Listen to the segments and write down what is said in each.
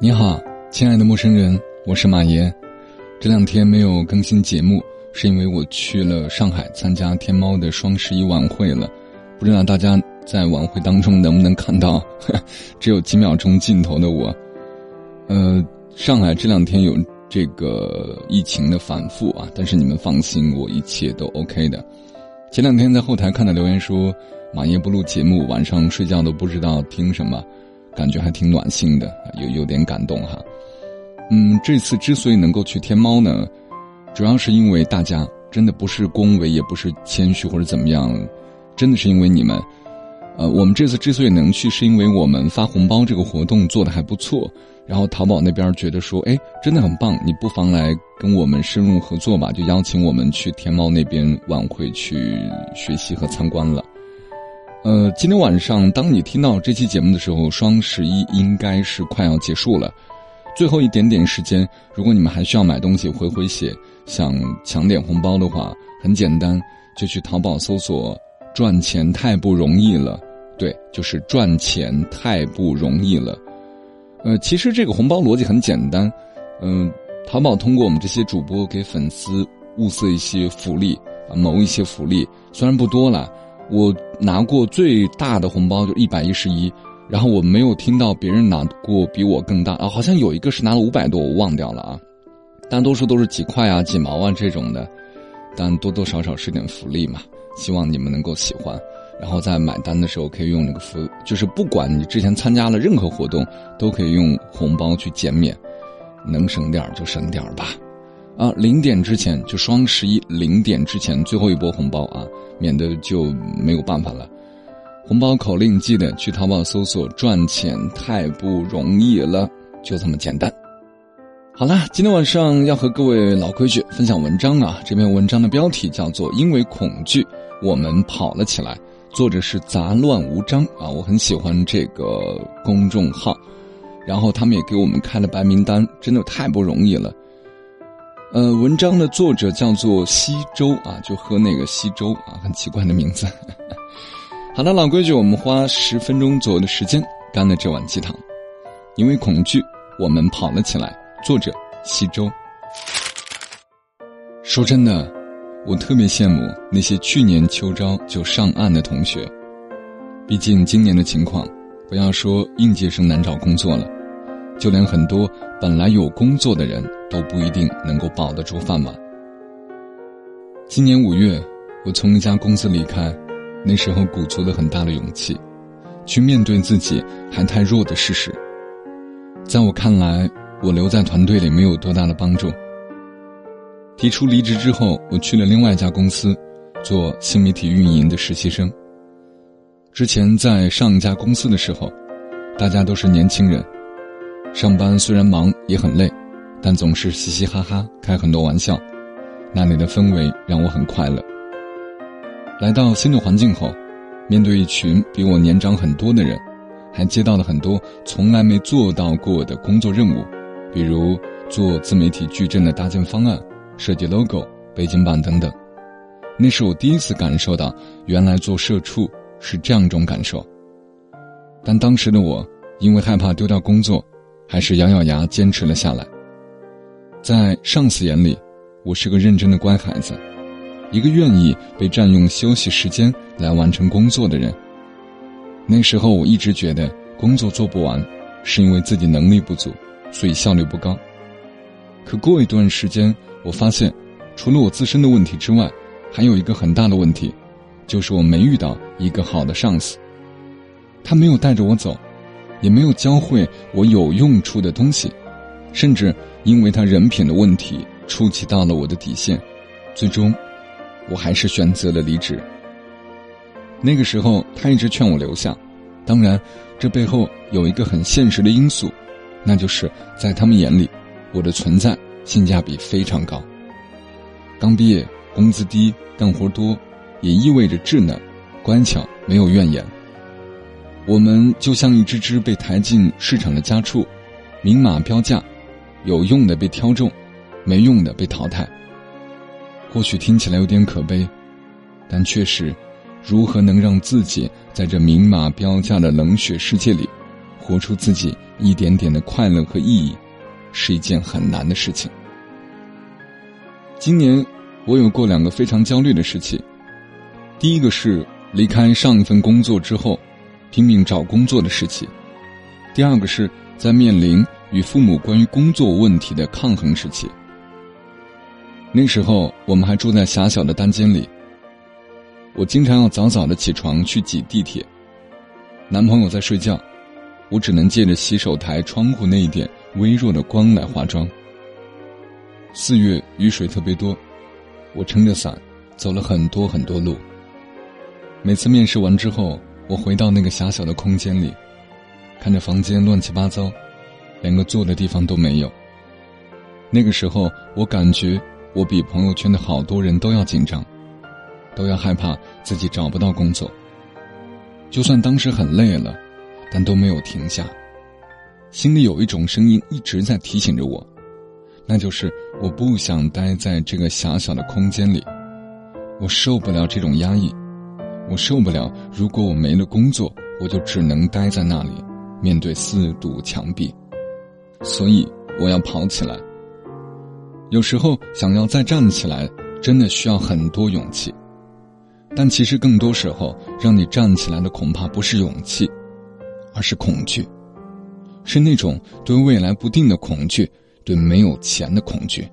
你好，亲爱的陌生人，我是马爷。这两天没有更新节目，是因为我去了上海参加天猫的双十一晚会了。不知道大家在晚会当中能不能看到 只有几秒钟镜头的我？呃，上海这两天有这个疫情的反复啊，但是你们放心，我一切都 OK 的。前两天在后台看到留言说，马爷不录节目，晚上睡觉都不知道听什么。感觉还挺暖心的，有有点感动哈。嗯，这次之所以能够去天猫呢，主要是因为大家真的不是恭维，也不是谦虚或者怎么样，真的是因为你们。呃，我们这次之所以能去，是因为我们发红包这个活动做的还不错，然后淘宝那边觉得说，哎，真的很棒，你不妨来跟我们深入合作吧，就邀请我们去天猫那边晚会去学习和参观了。呃，今天晚上当你听到这期节目的时候，双十一应该是快要结束了，最后一点点时间。如果你们还需要买东西回回血，想抢点红包的话，很简单，就去淘宝搜索“赚钱太不容易了”。对，就是赚钱太不容易了。呃，其实这个红包逻辑很简单，嗯，淘宝通过我们这些主播给粉丝物色一些福利啊，谋一些福利，虽然不多了。我拿过最大的红包就一百一十一，然后我没有听到别人拿过比我更大啊，好像有一个是拿了五百多，我忘掉了啊。大多数都是几块啊、几毛啊这种的，但多多少少是点福利嘛。希望你们能够喜欢，然后在买单的时候可以用那个福，就是不管你之前参加了任何活动，都可以用红包去减免，能省点就省点吧。啊，零点之前就双十一零点之前最后一波红包啊，免得就没有办法了。红包口令记得去淘宝搜索“赚钱太不容易了”，就这么简单。好了，今天晚上要和各位老规矩分享文章啊。这篇文章的标题叫做《因为恐惧，我们跑了起来》，作者是杂乱无章啊。我很喜欢这个公众号，然后他们也给我们开了白名单，真的太不容易了。呃，文章的作者叫做西周啊，就喝那个西周啊，很奇怪的名字。好了，老规矩，我们花十分钟左右的时间干了这碗鸡汤。因为恐惧，我们跑了起来。作者西周。说真的，我特别羡慕那些去年秋招就上岸的同学。毕竟今年的情况，不要说应届生难找工作了。就连很多本来有工作的人都不一定能够保得住饭碗。今年五月，我从一家公司离开，那时候鼓足了很大的勇气，去面对自己还太弱的事实。在我看来，我留在团队里没有多大的帮助。提出离职之后，我去了另外一家公司，做新媒体运营的实习生。之前在上一家公司的时候，大家都是年轻人。上班虽然忙也很累，但总是嘻嘻哈哈，开很多玩笑，那里的氛围让我很快乐。来到新的环境后，面对一群比我年长很多的人，还接到了很多从来没做到过的工作任务，比如做自媒体矩阵的搭建方案、设计 logo、背景板等等。那是我第一次感受到，原来做社畜是这样一种感受。但当时的我，因为害怕丢掉工作。还是咬咬牙坚持了下来。在上司眼里，我是个认真的乖孩子，一个愿意被占用休息时间来完成工作的人。那时候我一直觉得工作做不完，是因为自己能力不足，所以效率不高。可过一段时间，我发现，除了我自身的问题之外，还有一个很大的问题，就是我没遇到一个好的上司，他没有带着我走。也没有教会我有用处的东西，甚至因为他人品的问题触及到了我的底线，最终，我还是选择了离职。那个时候，他一直劝我留下，当然，这背后有一个很现实的因素，那就是在他们眼里，我的存在性价比非常高。刚毕业，工资低，干活多，也意味着稚嫩、乖巧，没有怨言。我们就像一只只被抬进市场的家畜，明码标价，有用的被挑中，没用的被淘汰。或许听起来有点可悲，但确实，如何能让自己在这明码标价的冷血世界里，活出自己一点点的快乐和意义，是一件很难的事情。今年，我有过两个非常焦虑的事情。第一个是离开上一份工作之后，拼命找工作的事情；第二个是在面临与父母关于工作问题的抗衡时期。那时候，我们还住在狭小的单间里。我经常要早早的起床去挤地铁，男朋友在睡觉，我只能借着洗手台窗户那一点微弱的光来化妆。四月雨水特别多，我撑着伞走了很多很多路。每次面试完之后，我回到那个狭小的空间里，看着房间乱七八糟，连个坐的地方都没有。那个时候，我感觉我比朋友圈的好多人都要紧张。都要害怕自己找不到工作。就算当时很累了，但都没有停下。心里有一种声音一直在提醒着我，那就是我不想待在这个狭小的空间里，我受不了这种压抑，我受不了。如果我没了工作，我就只能待在那里，面对四堵墙壁。所以我要跑起来。有时候想要再站起来，真的需要很多勇气。但其实更多时候，让你站起来的恐怕不是勇气，而是恐惧，是那种对未来不定的恐惧，对没有钱的恐惧。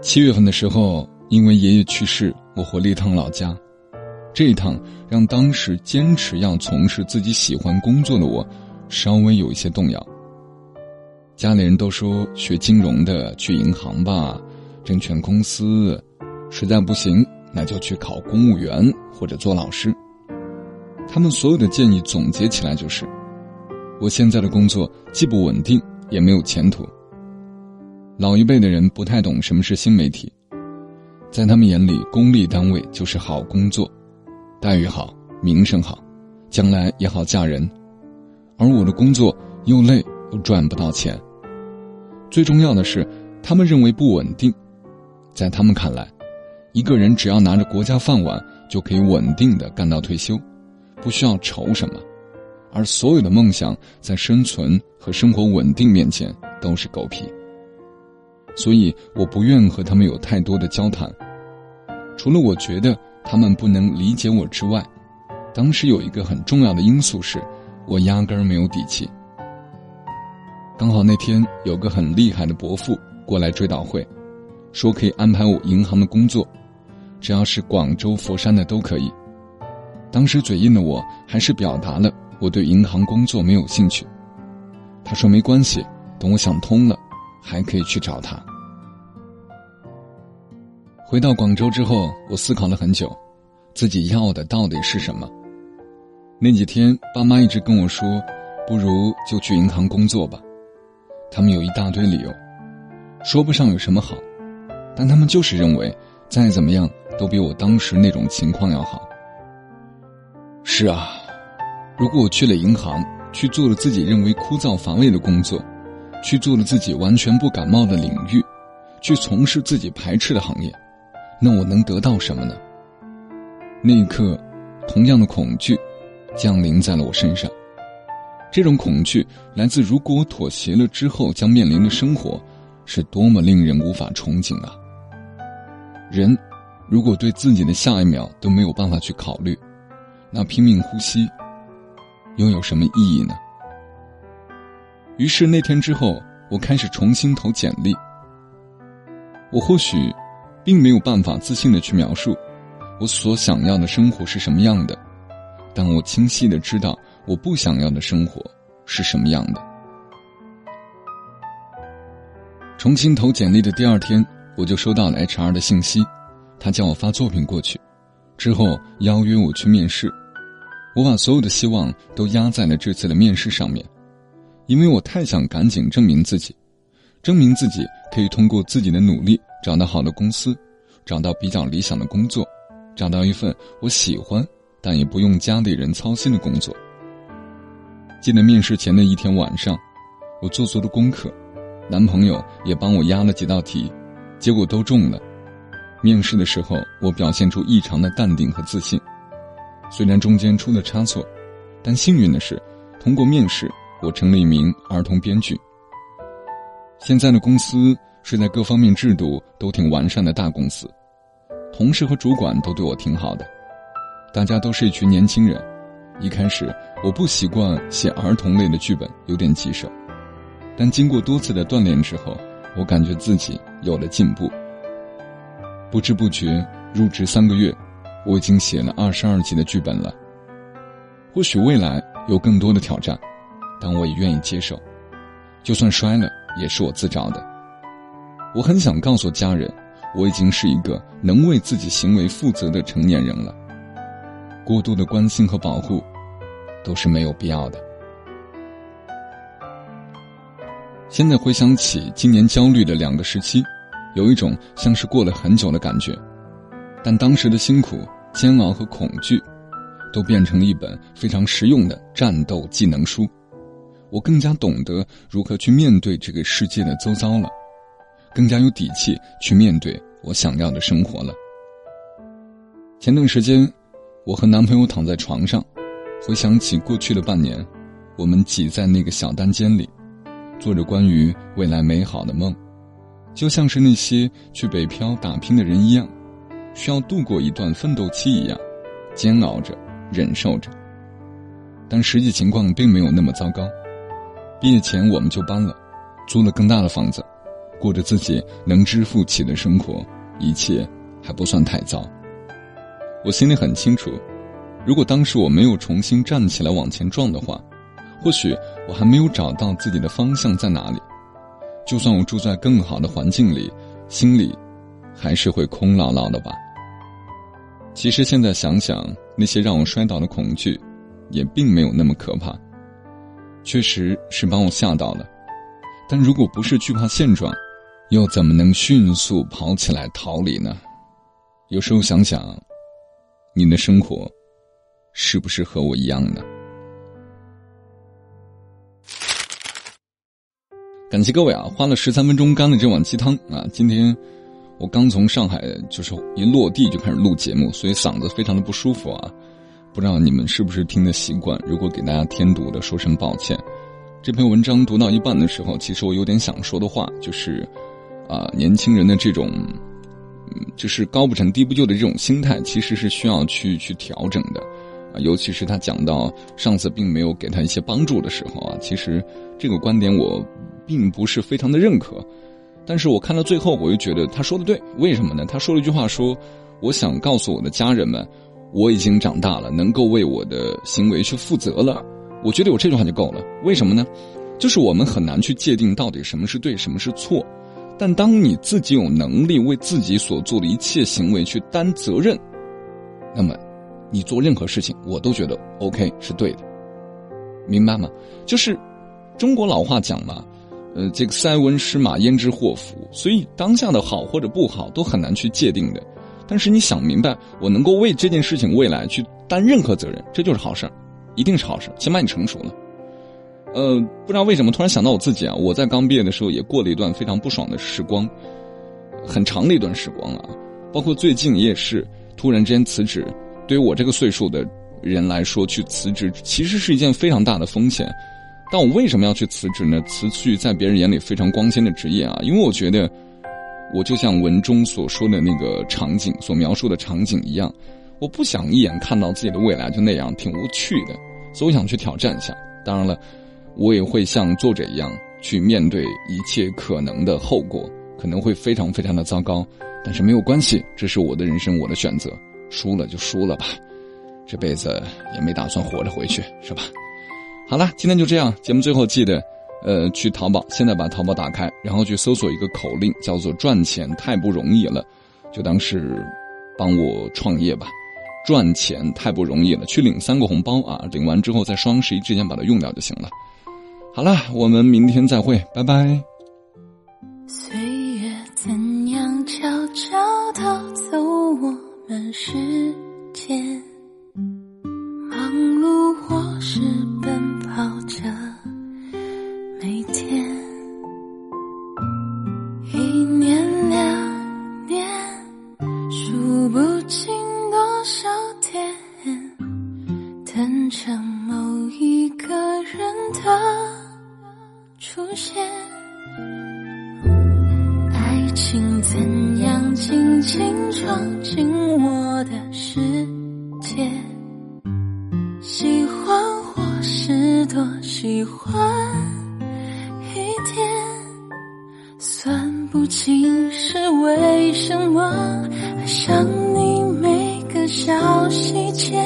七月份的时候，因为爷爷去世，我回了一趟老家，这一趟让当时坚持要从事自己喜欢工作的我，稍微有一些动摇。家里人都说学金融的去银行吧，证券公司。实在不行，那就去考公务员或者做老师。他们所有的建议总结起来就是：我现在的工作既不稳定，也没有前途。老一辈的人不太懂什么是新媒体，在他们眼里，公立单位就是好工作，待遇好，名声好，将来也好嫁人。而我的工作又累又赚不到钱，最重要的是，他们认为不稳定，在他们看来。一个人只要拿着国家饭碗，就可以稳定的干到退休，不需要愁什么，而所有的梦想在生存和生活稳定面前都是狗屁。所以我不愿和他们有太多的交谈，除了我觉得他们不能理解我之外，当时有一个很重要的因素是，我压根儿没有底气。刚好那天有个很厉害的伯父过来追悼会，说可以安排我银行的工作。只要是广州、佛山的都可以。当时嘴硬的我，还是表达了我对银行工作没有兴趣。他说没关系，等我想通了，还可以去找他。回到广州之后，我思考了很久，自己要的到底是什么。那几天，爸妈一直跟我说，不如就去银行工作吧。他们有一大堆理由，说不上有什么好，但他们就是认为，再怎么样。都比我当时那种情况要好。是啊，如果我去了银行，去做了自己认为枯燥乏味的工作，去做了自己完全不感冒的领域，去从事自己排斥的行业，那我能得到什么呢？那一刻，同样的恐惧降临在了我身上。这种恐惧来自，如果我妥协了之后将面临的生活，是多么令人无法憧憬啊！人。如果对自己的下一秒都没有办法去考虑，那拼命呼吸又有什么意义呢？于是那天之后，我开始重新投简历。我或许并没有办法自信的去描述我所想要的生活是什么样的，但我清晰的知道我不想要的生活是什么样的。重新投简历的第二天，我就收到了 HR 的信息。他叫我发作品过去，之后邀约我去面试。我把所有的希望都压在了这次的面试上面，因为我太想赶紧证明自己，证明自己可以通过自己的努力找到好的公司，找到比较理想的工作，找到一份我喜欢但也不用家里人操心的工作。记得面试前的一天晚上，我做足了功课，男朋友也帮我压了几道题，结果都中了。面试的时候，我表现出异常的淡定和自信。虽然中间出了差错，但幸运的是，通过面试，我成了一名儿童编剧。现在的公司是在各方面制度都挺完善的大公司，同事和主管都对我挺好的，大家都是一群年轻人。一开始我不习惯写儿童类的剧本，有点棘手，但经过多次的锻炼之后，我感觉自己有了进步。不知不觉入职三个月，我已经写了二十二集的剧本了。或许未来有更多的挑战，但我也愿意接受，就算摔了。也是我自找的。我很想告诉家人，我已经是一个能为自己行为负责的成年人了。过度的关心和保护，都是没有必要的。现在回想起今年焦虑的两个时期，有一种像是过了很久的感觉，但当时的辛苦、煎熬和恐惧，都变成了一本非常实用的战斗技能书。我更加懂得如何去面对这个世界的周遭了，更加有底气去面对我想要的生活了。前段时间，我和男朋友躺在床上，回想起过去的半年，我们挤在那个小单间里，做着关于未来美好的梦，就像是那些去北漂打拼的人一样，需要度过一段奋斗期一样，煎熬着，忍受着。但实际情况并没有那么糟糕。毕业前我们就搬了，租了更大的房子，过着自己能支付起的生活，一切还不算太糟。我心里很清楚，如果当时我没有重新站起来往前撞的话，或许我还没有找到自己的方向在哪里。就算我住在更好的环境里，心里还是会空落落的吧。其实现在想想，那些让我摔倒的恐惧，也并没有那么可怕。确实是把我吓到了，但如果不是惧怕现状，又怎么能迅速跑起来逃离呢？有时候想想，你的生活是不是和我一样呢？感谢各位啊，花了十三分钟干了这碗鸡汤啊！今天我刚从上海就是一落地就开始录节目，所以嗓子非常的不舒服啊。不知道你们是不是听的习惯？如果给大家添堵的，说声抱歉。这篇文章读到一半的时候，其实我有点想说的话，就是，啊，年轻人的这种，嗯，就是高不成低不就的这种心态，其实是需要去去调整的。啊，尤其是他讲到上司并没有给他一些帮助的时候啊，其实这个观点我并不是非常的认可。但是我看到最后，我又觉得他说的对。为什么呢？他说了一句话，说：“我想告诉我的家人们。”我已经长大了，能够为我的行为去负责了。我觉得有这句话就够了。为什么呢？就是我们很难去界定到底什么是对，什么是错。但当你自己有能力为自己所做的一切行为去担责任，那么你做任何事情，我都觉得 OK 是对的。明白吗？就是中国老话讲嘛，呃，这个塞翁失马焉知祸福。所以当下的好或者不好都很难去界定的。但是你想明白，我能够为这件事情未来去担任何责任，这就是好事儿，一定是好事。起码你成熟了。呃，不知道为什么突然想到我自己啊，我在刚毕业的时候也过了一段非常不爽的时光，很长的一段时光啊。包括最近也是突然之间辞职，对于我这个岁数的人来说，去辞职其实是一件非常大的风险。但我为什么要去辞职呢？辞去在别人眼里非常光鲜的职业啊，因为我觉得。我就像文中所说的那个场景所描述的场景一样，我不想一眼看到自己的未来就那样，挺无趣的，所以我想去挑战一下。当然了，我也会像作者一样去面对一切可能的后果，可能会非常非常的糟糕，但是没有关系，这是我的人生，我的选择，输了就输了吧，这辈子也没打算活着回去，是吧？好了，今天就这样，节目最后记得。呃，去淘宝，现在把淘宝打开，然后去搜索一个口令，叫做“赚钱太不容易了”，就当是帮我创业吧。赚钱太不容易了，去领三个红包啊！领完之后，在双十一之前把它用掉就行了。好了，我们明天再会，拜拜。岁月怎样悄悄偷走我们时间？是多喜欢一点，算不清是为什么爱上你每个小细节，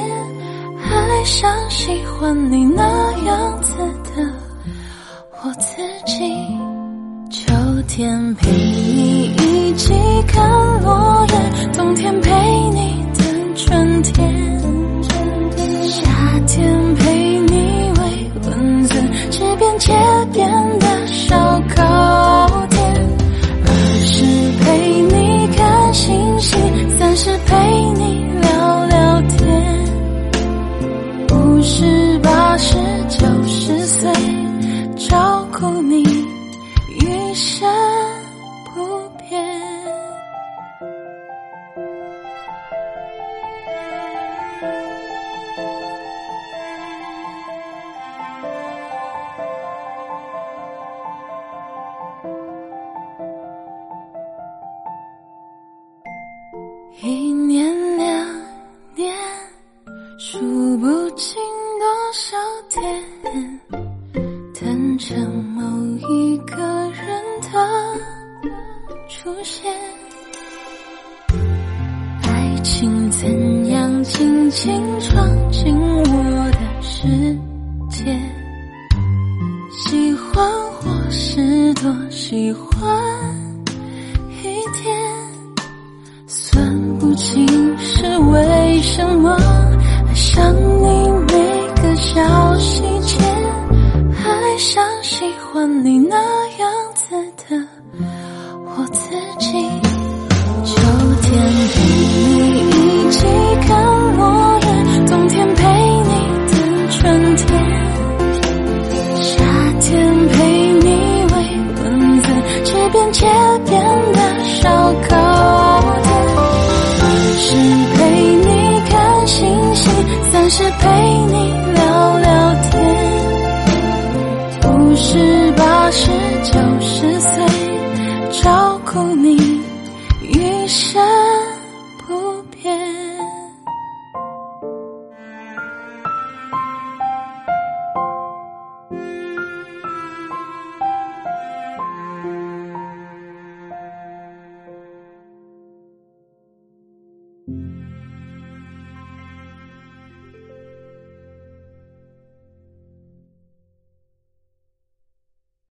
爱上喜欢你那样子的我自己。秋天陪你一起看落日，冬天陪你等春天。一年两年，数不清多少天，等着某一个人的出现。爱情怎样轻轻闯进我的世界？喜欢或是多喜欢为什么？爱上你每个小细节，爱上喜欢你呢？